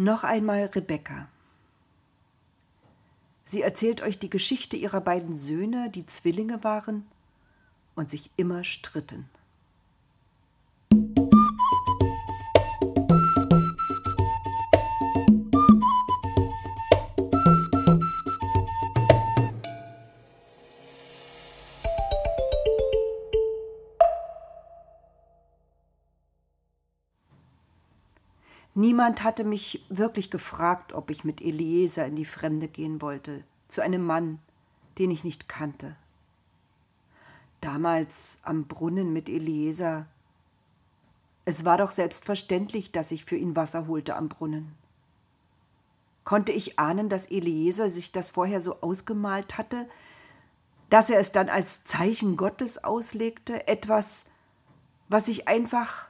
Noch einmal Rebecca. Sie erzählt euch die Geschichte ihrer beiden Söhne, die Zwillinge waren und sich immer stritten. Niemand hatte mich wirklich gefragt, ob ich mit Eliezer in die Fremde gehen wollte, zu einem Mann, den ich nicht kannte. Damals am Brunnen mit Eliezer. Es war doch selbstverständlich, dass ich für ihn Wasser holte am Brunnen. Konnte ich ahnen, dass Eliezer sich das vorher so ausgemalt hatte, dass er es dann als Zeichen Gottes auslegte, etwas, was ich einfach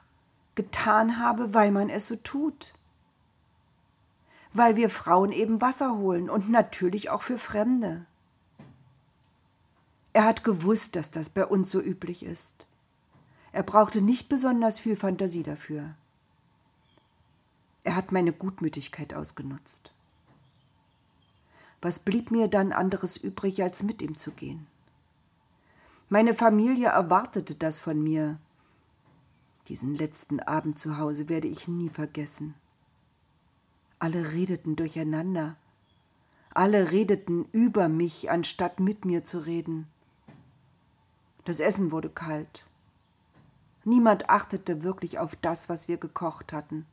getan habe, weil man es so tut. Weil wir Frauen eben Wasser holen und natürlich auch für Fremde. Er hat gewusst, dass das bei uns so üblich ist. Er brauchte nicht besonders viel Fantasie dafür. Er hat meine Gutmütigkeit ausgenutzt. Was blieb mir dann anderes übrig, als mit ihm zu gehen? Meine Familie erwartete das von mir, diesen letzten Abend zu Hause werde ich nie vergessen. Alle redeten durcheinander. Alle redeten über mich, anstatt mit mir zu reden. Das Essen wurde kalt. Niemand achtete wirklich auf das, was wir gekocht hatten.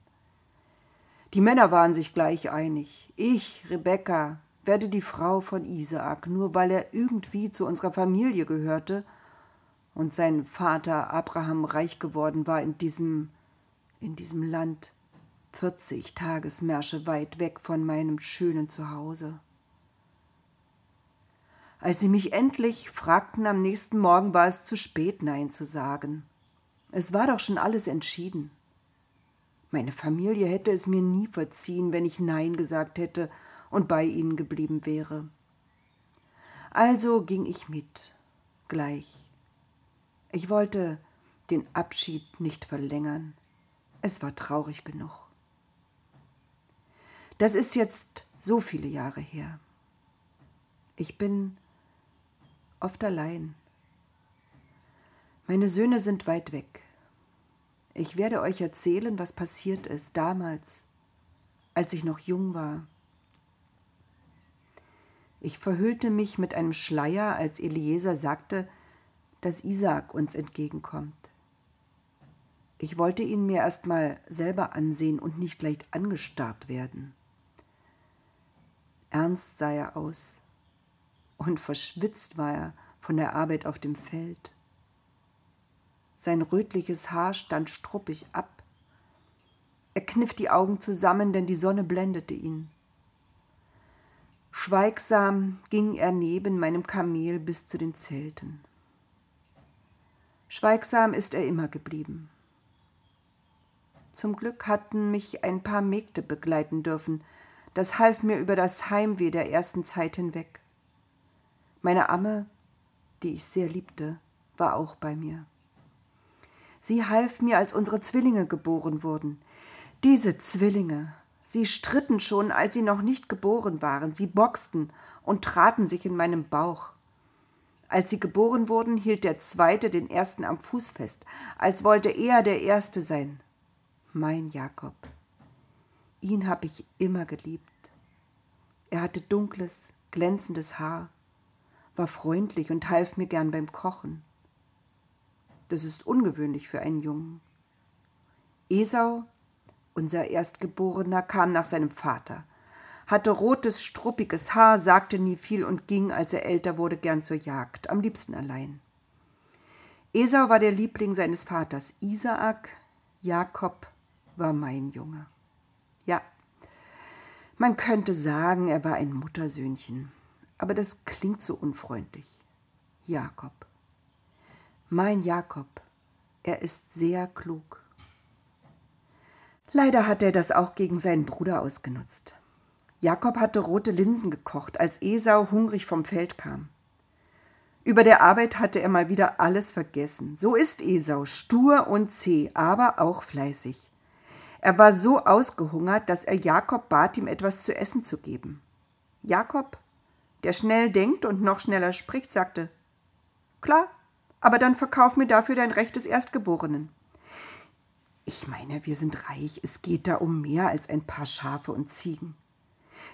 Die Männer waren sich gleich einig. Ich, Rebecca, werde die Frau von Isaak, nur weil er irgendwie zu unserer Familie gehörte und sein Vater Abraham reich geworden war in diesem, in diesem Land, 40 Tagesmärsche weit weg von meinem schönen Zuhause. Als sie mich endlich fragten am nächsten Morgen, war es zu spät, Nein zu sagen. Es war doch schon alles entschieden. Meine Familie hätte es mir nie verziehen, wenn ich Nein gesagt hätte und bei ihnen geblieben wäre. Also ging ich mit, gleich ich wollte den Abschied nicht verlängern. Es war traurig genug. Das ist jetzt so viele Jahre her. Ich bin oft allein. Meine Söhne sind weit weg. Ich werde euch erzählen, was passiert ist damals, als ich noch jung war. Ich verhüllte mich mit einem Schleier, als Eliezer sagte, dass Isaac uns entgegenkommt. Ich wollte ihn mir erst mal selber ansehen und nicht gleich angestarrt werden. Ernst sah er aus und verschwitzt war er von der Arbeit auf dem Feld. Sein rötliches Haar stand struppig ab. Er kniff die Augen zusammen, denn die Sonne blendete ihn. Schweigsam ging er neben meinem Kamel bis zu den Zelten. Schweigsam ist er immer geblieben. Zum Glück hatten mich ein paar Mägde begleiten dürfen, das half mir über das Heimweh der ersten Zeit hinweg. Meine Amme, die ich sehr liebte, war auch bei mir. Sie half mir, als unsere Zwillinge geboren wurden. Diese Zwillinge, sie stritten schon, als sie noch nicht geboren waren, sie boxten und traten sich in meinem Bauch. Als sie geboren wurden, hielt der Zweite den Ersten am Fuß fest, als wollte er der Erste sein. Mein Jakob. Ihn habe ich immer geliebt. Er hatte dunkles, glänzendes Haar, war freundlich und half mir gern beim Kochen. Das ist ungewöhnlich für einen Jungen. Esau, unser Erstgeborener, kam nach seinem Vater hatte rotes, struppiges Haar, sagte nie viel und ging, als er älter wurde, gern zur Jagd, am liebsten allein. Esau war der Liebling seines Vaters Isaak, Jakob war mein Junge. Ja, man könnte sagen, er war ein Muttersöhnchen, aber das klingt so unfreundlich. Jakob. Mein Jakob, er ist sehr klug. Leider hat er das auch gegen seinen Bruder ausgenutzt. Jakob hatte rote Linsen gekocht, als Esau hungrig vom Feld kam. Über der Arbeit hatte er mal wieder alles vergessen. So ist Esau, stur und zäh, aber auch fleißig. Er war so ausgehungert, dass er Jakob bat, ihm etwas zu essen zu geben. Jakob, der schnell denkt und noch schneller spricht, sagte Klar, aber dann verkauf mir dafür dein Recht des Erstgeborenen. Ich meine, wir sind reich, es geht da um mehr als ein paar Schafe und Ziegen.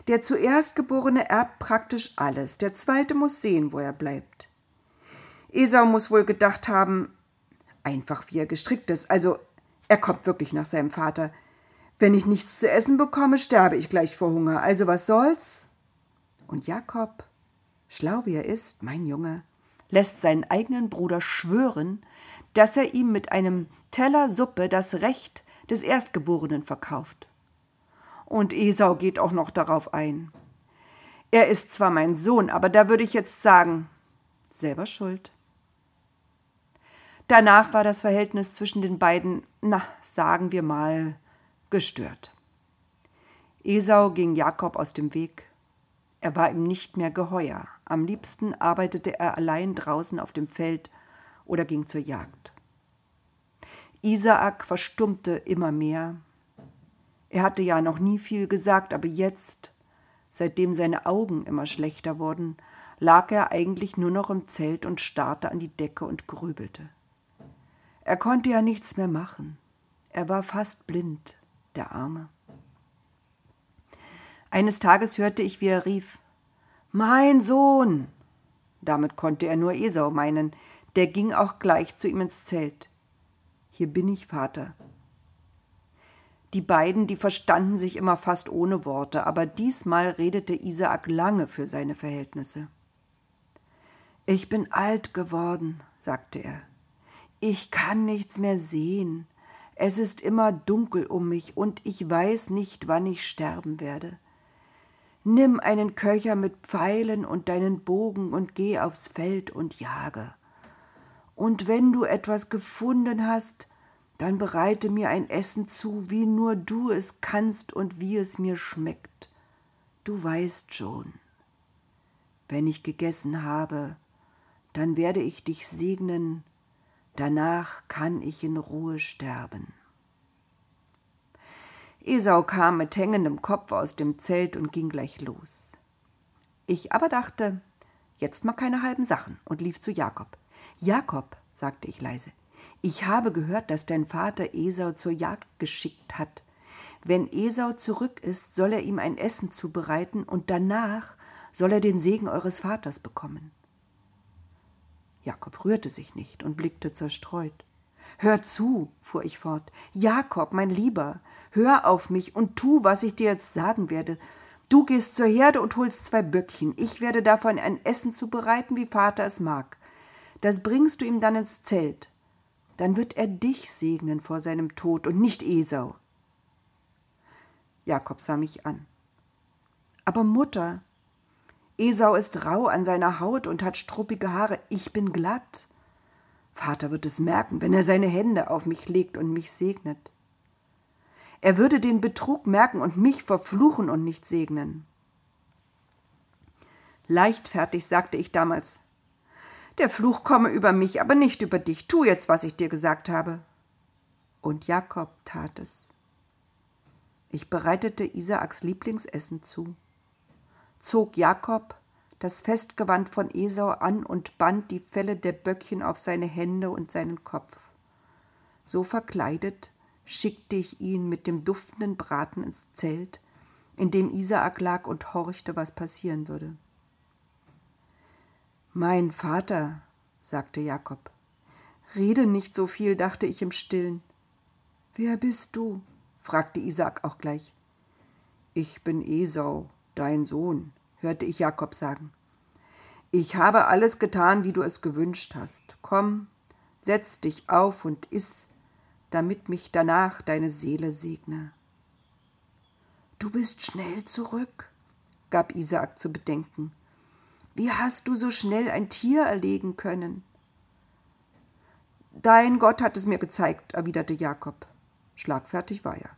Der zuerst Geborene erbt praktisch alles, der zweite muss sehen, wo er bleibt. Esau muss wohl gedacht haben, einfach wie er gestrickt ist, also er kommt wirklich nach seinem Vater. Wenn ich nichts zu essen bekomme, sterbe ich gleich vor Hunger, also was soll's? Und Jakob, schlau wie er ist, mein Junge, lässt seinen eigenen Bruder schwören, dass er ihm mit einem Teller Suppe das Recht des Erstgeborenen verkauft. Und Esau geht auch noch darauf ein. Er ist zwar mein Sohn, aber da würde ich jetzt sagen, selber schuld. Danach war das Verhältnis zwischen den beiden, na, sagen wir mal, gestört. Esau ging Jakob aus dem Weg. Er war ihm nicht mehr geheuer. Am liebsten arbeitete er allein draußen auf dem Feld oder ging zur Jagd. Isaak verstummte immer mehr, er hatte ja noch nie viel gesagt, aber jetzt, seitdem seine Augen immer schlechter wurden, lag er eigentlich nur noch im Zelt und starrte an die Decke und grübelte. Er konnte ja nichts mehr machen. Er war fast blind, der Arme. Eines Tages hörte ich, wie er rief Mein Sohn. Damit konnte er nur Esau meinen, der ging auch gleich zu ihm ins Zelt. Hier bin ich, Vater, die beiden, die verstanden sich immer fast ohne Worte, aber diesmal redete Isaak lange für seine Verhältnisse. Ich bin alt geworden, sagte er. Ich kann nichts mehr sehen. Es ist immer dunkel um mich und ich weiß nicht, wann ich sterben werde. Nimm einen Köcher mit Pfeilen und deinen Bogen und geh aufs Feld und jage. Und wenn du etwas gefunden hast, dann bereite mir ein Essen zu, wie nur du es kannst und wie es mir schmeckt. Du weißt schon. Wenn ich gegessen habe, dann werde ich dich segnen, danach kann ich in Ruhe sterben. Esau kam mit hängendem Kopf aus dem Zelt und ging gleich los. Ich aber dachte, jetzt mal keine halben Sachen und lief zu Jakob. Jakob, sagte ich leise, ich habe gehört, dass dein Vater Esau zur Jagd geschickt hat. Wenn Esau zurück ist, soll er ihm ein Essen zubereiten und danach soll er den Segen eures Vaters bekommen. Jakob rührte sich nicht und blickte zerstreut. Hör zu, fuhr ich fort. Jakob, mein Lieber, hör auf mich und tu, was ich dir jetzt sagen werde. Du gehst zur Herde und holst zwei Böckchen. Ich werde davon ein Essen zubereiten, wie Vater es mag. Das bringst du ihm dann ins Zelt dann wird er dich segnen vor seinem Tod und nicht Esau. Jakob sah mich an. Aber Mutter, Esau ist rau an seiner Haut und hat struppige Haare, ich bin glatt. Vater wird es merken, wenn er seine Hände auf mich legt und mich segnet. Er würde den Betrug merken und mich verfluchen und nicht segnen. Leichtfertig sagte ich damals, der Fluch komme über mich, aber nicht über dich. Tu jetzt, was ich dir gesagt habe. Und Jakob tat es. Ich bereitete Isaaks Lieblingsessen zu, zog Jakob das Festgewand von Esau an und band die Felle der Böckchen auf seine Hände und seinen Kopf. So verkleidet schickte ich ihn mit dem duftenden Braten ins Zelt, in dem Isaak lag und horchte, was passieren würde. Mein Vater, sagte Jakob. Rede nicht so viel, dachte ich im stillen. Wer bist du? fragte Isaak auch gleich. Ich bin Esau, dein Sohn, hörte ich Jakob sagen. Ich habe alles getan, wie du es gewünscht hast. Komm, setz dich auf und iss, damit mich danach deine Seele segne. Du bist schnell zurück, gab Isaak zu bedenken. Wie hast du so schnell ein Tier erlegen können? Dein Gott hat es mir gezeigt, erwiderte Jakob. Schlagfertig war er.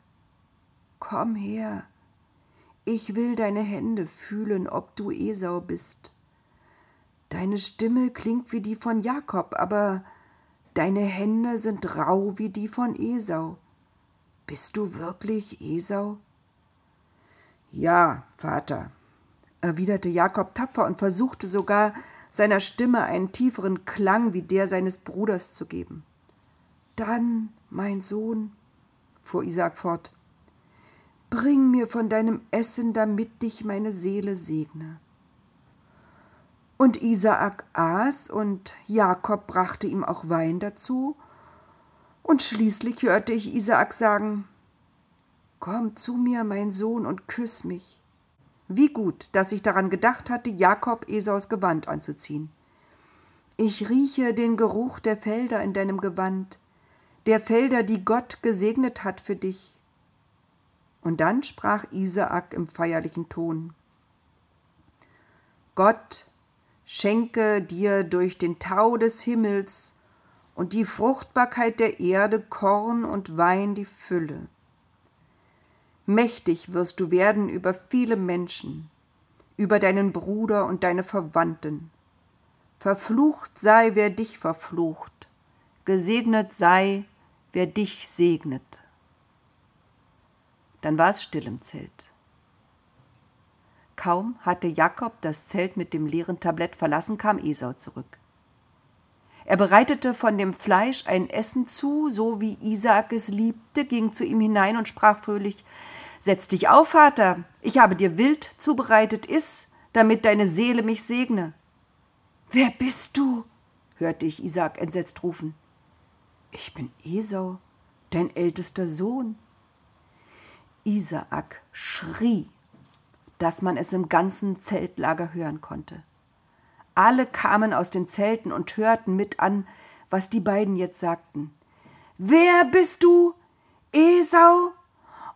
Komm her, ich will deine Hände fühlen, ob du Esau bist. Deine Stimme klingt wie die von Jakob, aber deine Hände sind rau wie die von Esau. Bist du wirklich Esau? Ja, Vater, erwiderte Jakob tapfer und versuchte sogar, seiner Stimme einen tieferen Klang wie der seines Bruders zu geben. Dann, mein Sohn, fuhr Isaak fort, bring mir von deinem Essen, damit dich meine Seele segne. Und Isaak aß, und Jakob brachte ihm auch Wein dazu, und schließlich hörte ich Isaak sagen Komm zu mir, mein Sohn, und küss mich. Wie gut, dass ich daran gedacht hatte, Jakob Esaus Gewand anzuziehen. Ich rieche den Geruch der Felder in deinem Gewand, der Felder, die Gott gesegnet hat für dich. Und dann sprach Isaak im feierlichen Ton Gott schenke dir durch den Tau des Himmels und die Fruchtbarkeit der Erde Korn und Wein die Fülle. Mächtig wirst du werden über viele Menschen, über deinen Bruder und deine Verwandten. Verflucht sei, wer dich verflucht, gesegnet sei, wer dich segnet. Dann war es still im Zelt. Kaum hatte Jakob das Zelt mit dem leeren Tablett verlassen, kam Esau zurück. Er bereitete von dem Fleisch ein Essen zu, so wie Isaak es liebte, ging zu ihm hinein und sprach fröhlich Setz dich auf, Vater, ich habe dir Wild zubereitet, iss, damit deine Seele mich segne. Wer bist du? hörte ich Isaak entsetzt rufen. Ich bin Esau, dein ältester Sohn. Isaak schrie dass man es im ganzen Zeltlager hören konnte. Alle kamen aus den Zelten und hörten mit an, was die beiden jetzt sagten. Wer bist du? Esau?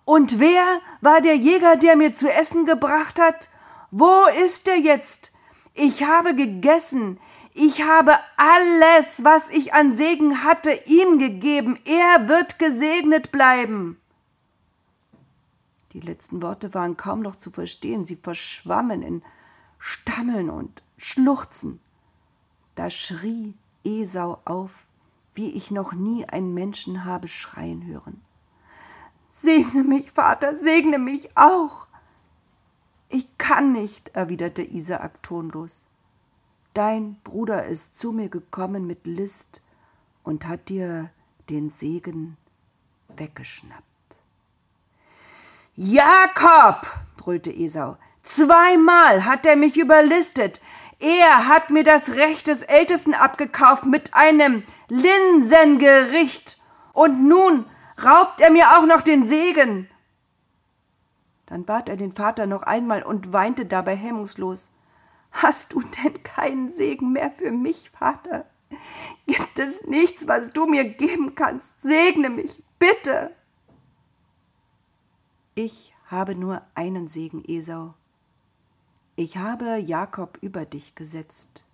Und wer war der Jäger, der mir zu essen gebracht hat? Wo ist er jetzt? Ich habe gegessen. Ich habe alles, was ich an Segen hatte, ihm gegeben. Er wird gesegnet bleiben. Die letzten Worte waren kaum noch zu verstehen, sie verschwammen in Stammeln und Schluchzen. Da schrie Esau auf, wie ich noch nie einen Menschen habe schreien hören. Segne mich, Vater, segne mich auch. Ich kann nicht, erwiderte Isaak tonlos. Dein Bruder ist zu mir gekommen mit List und hat dir den Segen weggeschnappt. Jakob, brüllte Esau, zweimal hat er mich überlistet. Er hat mir das Recht des Ältesten abgekauft mit einem Linsengericht. Und nun raubt er mir auch noch den Segen. Dann bat er den Vater noch einmal und weinte dabei hemmungslos. Hast du denn keinen Segen mehr für mich, Vater? Gibt es nichts, was du mir geben kannst? Segne mich, bitte. Ich habe nur einen Segen, Esau. Ich habe Jakob über dich gesetzt.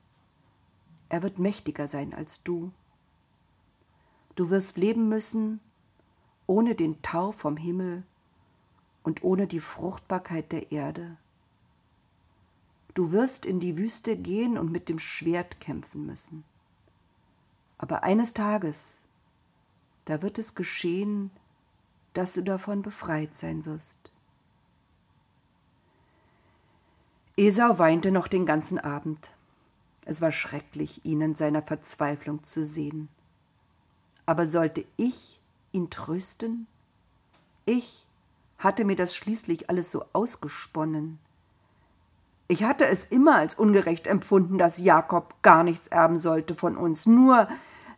Er wird mächtiger sein als du. Du wirst leben müssen ohne den Tau vom Himmel und ohne die Fruchtbarkeit der Erde. Du wirst in die Wüste gehen und mit dem Schwert kämpfen müssen. Aber eines Tages, da wird es geschehen, dass du davon befreit sein wirst. Esau weinte noch den ganzen Abend. Es war schrecklich, ihn in seiner Verzweiflung zu sehen. Aber sollte ich ihn trösten? Ich hatte mir das schließlich alles so ausgesponnen. Ich hatte es immer als ungerecht empfunden, dass Jakob gar nichts erben sollte von uns, nur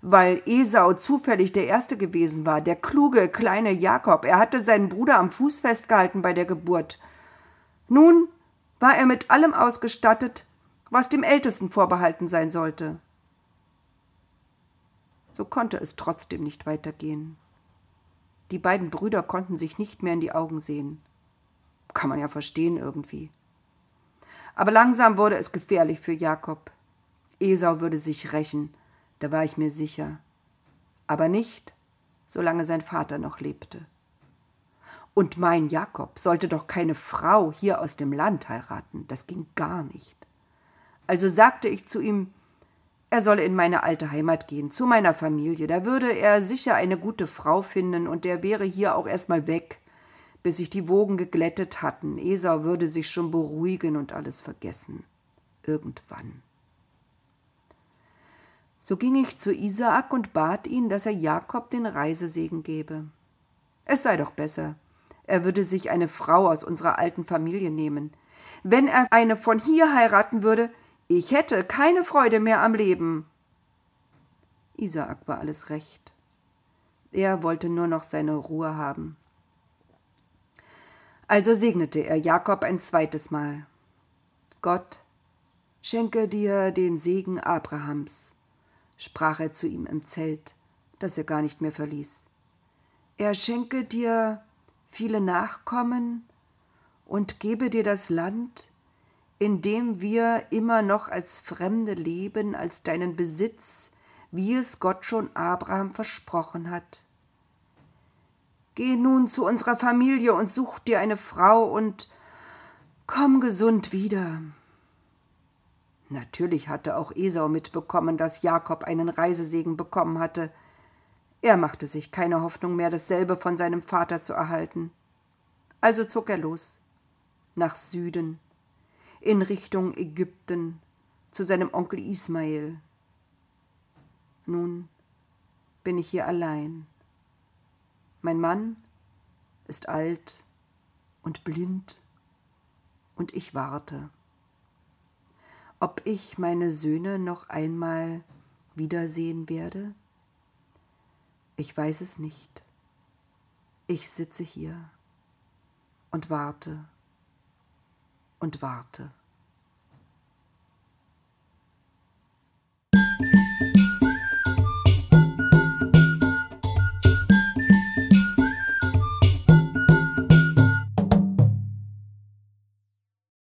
weil Esau zufällig der Erste gewesen war, der kluge kleine Jakob. Er hatte seinen Bruder am Fuß festgehalten bei der Geburt. Nun war er mit allem ausgestattet, was dem Ältesten vorbehalten sein sollte. So konnte es trotzdem nicht weitergehen. Die beiden Brüder konnten sich nicht mehr in die Augen sehen. Kann man ja verstehen irgendwie. Aber langsam wurde es gefährlich für Jakob. Esau würde sich rächen, da war ich mir sicher. Aber nicht, solange sein Vater noch lebte. Und mein Jakob sollte doch keine Frau hier aus dem Land heiraten, das ging gar nicht. Also sagte ich zu ihm, Er solle in meine alte Heimat gehen, zu meiner Familie. Da würde er sicher eine gute Frau finden und er wäre hier auch erstmal weg, bis sich die Wogen geglättet hatten. Esau würde sich schon beruhigen und alles vergessen. Irgendwann. So ging ich zu Isaak und bat ihn, dass er Jakob den Reisesegen gebe. Es sei doch besser, er würde sich eine Frau aus unserer alten Familie nehmen. Wenn er eine von hier heiraten würde, ich hätte keine Freude mehr am Leben. Isaak war alles recht. Er wollte nur noch seine Ruhe haben. Also segnete er Jakob ein zweites Mal. Gott, schenke dir den Segen Abrahams, sprach er zu ihm im Zelt, das er gar nicht mehr verließ. Er schenke dir viele Nachkommen und gebe dir das Land, in dem wir immer noch als Fremde leben, als deinen Besitz, wie es Gott schon Abraham versprochen hat. Geh nun zu unserer Familie und such dir eine Frau und komm gesund wieder. Natürlich hatte auch Esau mitbekommen, dass Jakob einen Reisesegen bekommen hatte. Er machte sich keine Hoffnung mehr, dasselbe von seinem Vater zu erhalten. Also zog er los nach Süden in Richtung Ägypten zu seinem Onkel Ismael. Nun bin ich hier allein. Mein Mann ist alt und blind und ich warte. Ob ich meine Söhne noch einmal wiedersehen werde? Ich weiß es nicht. Ich sitze hier und warte und warte.